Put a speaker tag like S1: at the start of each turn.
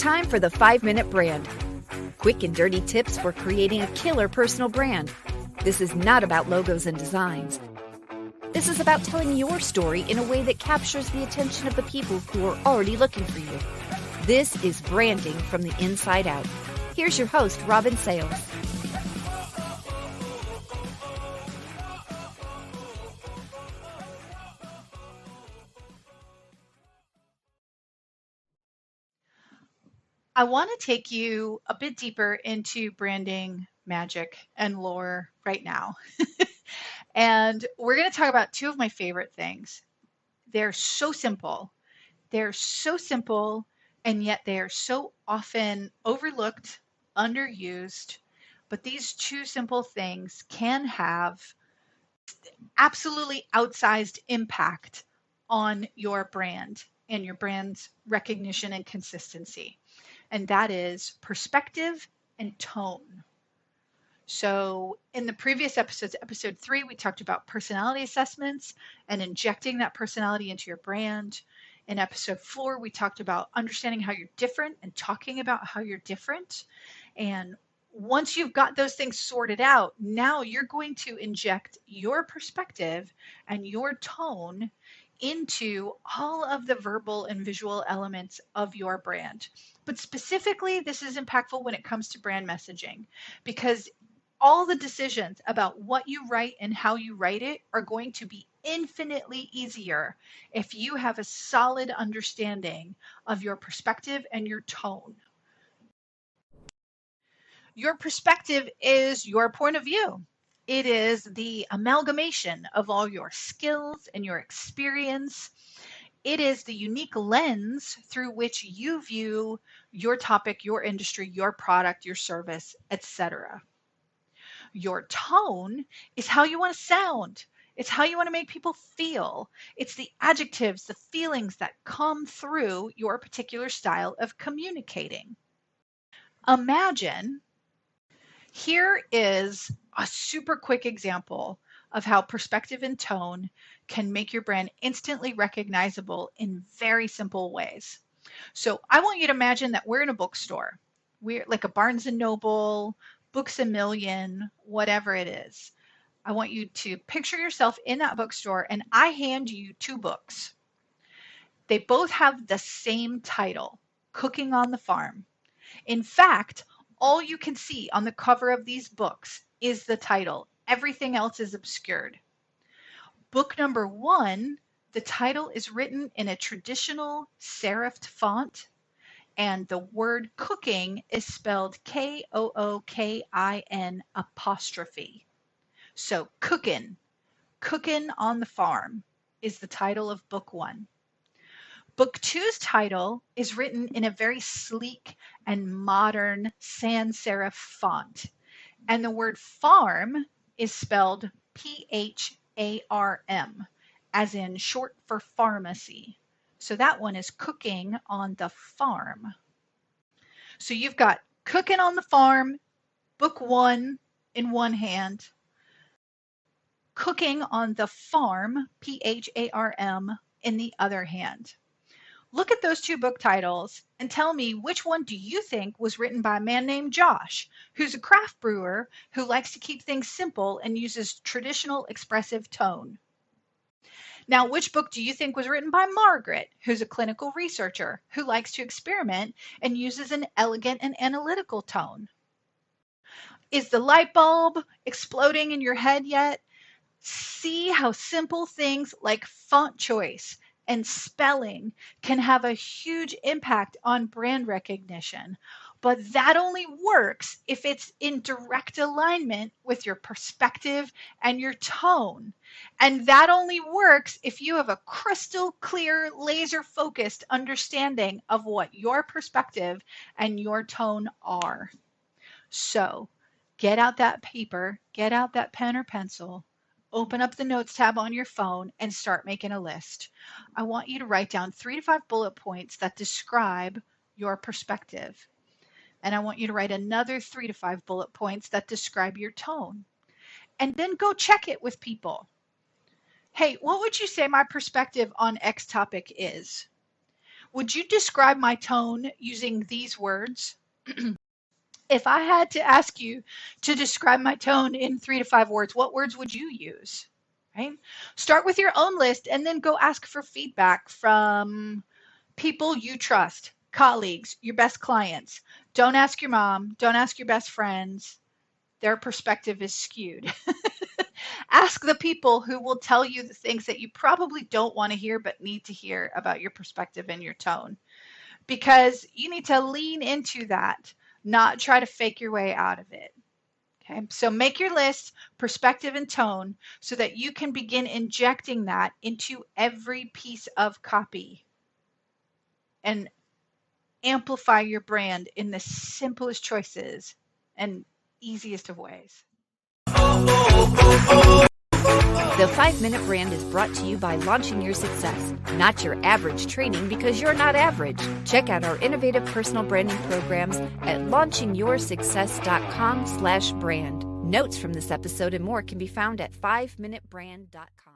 S1: time for the 5 Minute Brand. Quick and dirty tips for creating a killer personal brand. This is not about logos and designs. This is about telling your story in a way that captures the attention of the people who are already looking for you. This is branding from the inside out. Here's your host, Robyn Sales.
S2: I want to take you a bit deeper into branding magic and lore right now. and we're going to talk about two of my favorite things. They're so simple. They're so simple, and yet they are so often overlooked, underused. But these two simple things can have absolutely outsized impact on your brand and your brand's recognition and consistency and that is perspective and tone. So, in the previous episodes, episode three, we talked about personality assessments and injecting that personality into your brand. In episode four, we talked about understanding how you're different and talking about how you're different. And once you've got those things sorted out, now you're going to inject your perspective and your tone into all of the verbal and visual elements of your brand. But specifically, this is impactful when it comes to brand messaging because all the decisions about what you write and how you write it are going to be infinitely easier if you have a solid understanding of your perspective and your tone. Your perspective is your point of view. It is the amalgamation of all your skills and your experience. It is the unique lens through which you view your topic, your industry, your product, your service, etc. Your tone is how you want to sound. It's how you want to make people feel. It's the adjectives, the feelings that come through your particular style of communicating. Imagine here is a super quick example of how perspective and tone can make your brand instantly recognizable in very simple ways. So I want you to imagine that we're in a bookstore. We're like a Barnes and Noble, Books a Million, whatever it is. I want you to picture yourself in that bookstore and I hand you two books. They both have the same title, Cooking on the Farm. In fact, all you can see on the cover of these books is the title. Everything else is obscured. Book number one, the title is written in a traditional serifed font, and the word cooking is spelled K O O K I N apostrophe. So, cookin', cookin' on the farm is the title of book one. Book two's title is written in a very sleek and modern sans serif font. And the word farm is spelled P H A R M, as in short for pharmacy. So that one is cooking on the farm. So you've got cooking on the farm, book one in one hand, cooking on the farm, P H A R M, in the other hand. Look at those two book titles and tell me which one do you think was written by a man named Josh, who's a craft brewer who likes to keep things simple and uses traditional expressive tone. Now, which book do you think was written by Margaret, who's a clinical researcher who likes to experiment and uses an elegant and analytical tone? Is the light bulb exploding in your head yet? See how simple things like font choice and spelling can have a huge impact on brand recognition. But that only works if it's in direct alignment with your perspective and your tone. And that only works if you have a crystal clear, laser focused understanding of what your perspective and your tone are. So get out that paper, get out that pen or pencil, open up the notes tab on your phone and start making a list. I want you to write down three to five bullet points that describe your perspective. And I want you to write another three to five bullet points that describe your tone. And then go check it with people. Hey, what would you say my perspective on X topic is? Would you describe my tone using these words? if I had to ask you to describe my tone in three to five words, what words would you use? Right? Start with your own list and then go ask for feedback from people you trust, colleagues, your best clients. Don't ask your mom, don't ask your best friends. Their perspective is skewed. ask the people who will tell you the things that you probably don't want to hear but need to hear about your perspective and your tone. Because you need to lean into that, not try to fake your way out of it. Okay, so make your list, perspective, and tone so that you can begin injecting that into every piece of copy and amplify your brand in the simplest choices and easiest of ways.
S1: The 5 Minute Brand is brought to you by Launching Your Success, not your average training because you're not average. Check out our innovative personal branding programs at launchingyoursuccess.com/brand. Notes from this episode and more can be found at 5minutebrand.com.